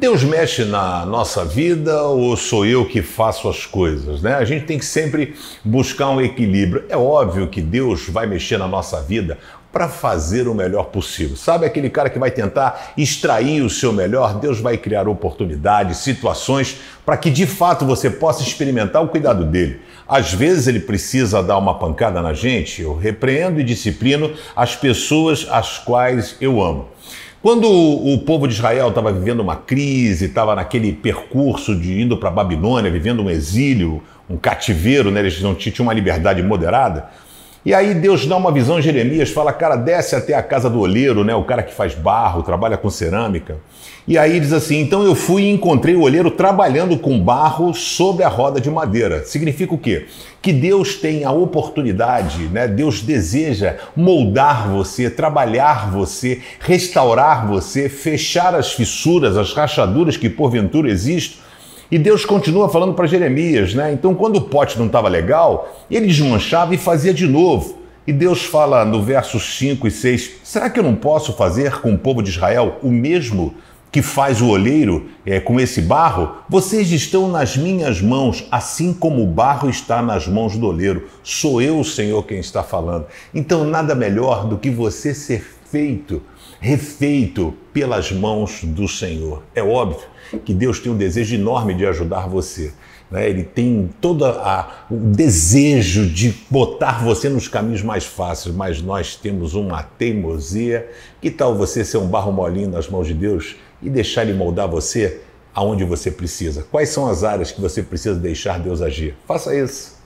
Deus mexe na nossa vida ou sou eu que faço as coisas, né? A gente tem que sempre buscar um equilíbrio. É óbvio que Deus vai mexer na nossa vida para fazer o melhor possível. Sabe aquele cara que vai tentar extrair o seu melhor? Deus vai criar oportunidades, situações para que de fato você possa experimentar o cuidado dele. Às vezes ele precisa dar uma pancada na gente. Eu repreendo e disciplino as pessoas às quais eu amo. Quando o povo de Israel estava vivendo uma crise, estava naquele percurso de indo para a Babilônia, vivendo um exílio, um cativeiro, né? eles não tinham uma liberdade moderada. E aí Deus dá uma visão, Jeremias fala, cara, desce até a casa do olheiro, né, o cara que faz barro, trabalha com cerâmica. E aí diz assim, então eu fui e encontrei o olheiro trabalhando com barro sobre a roda de madeira. Significa o quê? Que Deus tem a oportunidade, né? Deus deseja moldar você, trabalhar você, restaurar você, fechar as fissuras, as rachaduras que porventura existem e Deus continua falando para Jeremias, né? Então, quando o pote não estava legal, ele desmanchava e fazia de novo. E Deus fala no versos 5 e 6: será que eu não posso fazer com o povo de Israel o mesmo que faz o olheiro é, com esse barro? Vocês estão nas minhas mãos, assim como o barro está nas mãos do oleiro. Sou eu, Senhor, quem está falando. Então, nada melhor do que você ser feito, refeito pelas mãos do Senhor. É óbvio que Deus tem um desejo enorme de ajudar você. Né? Ele tem todo a, o desejo de botar você nos caminhos mais fáceis, mas nós temos uma teimosia. Que tal você ser um barro molinho nas mãos de Deus e deixar Ele moldar você aonde você precisa? Quais são as áreas que você precisa deixar Deus agir? Faça isso.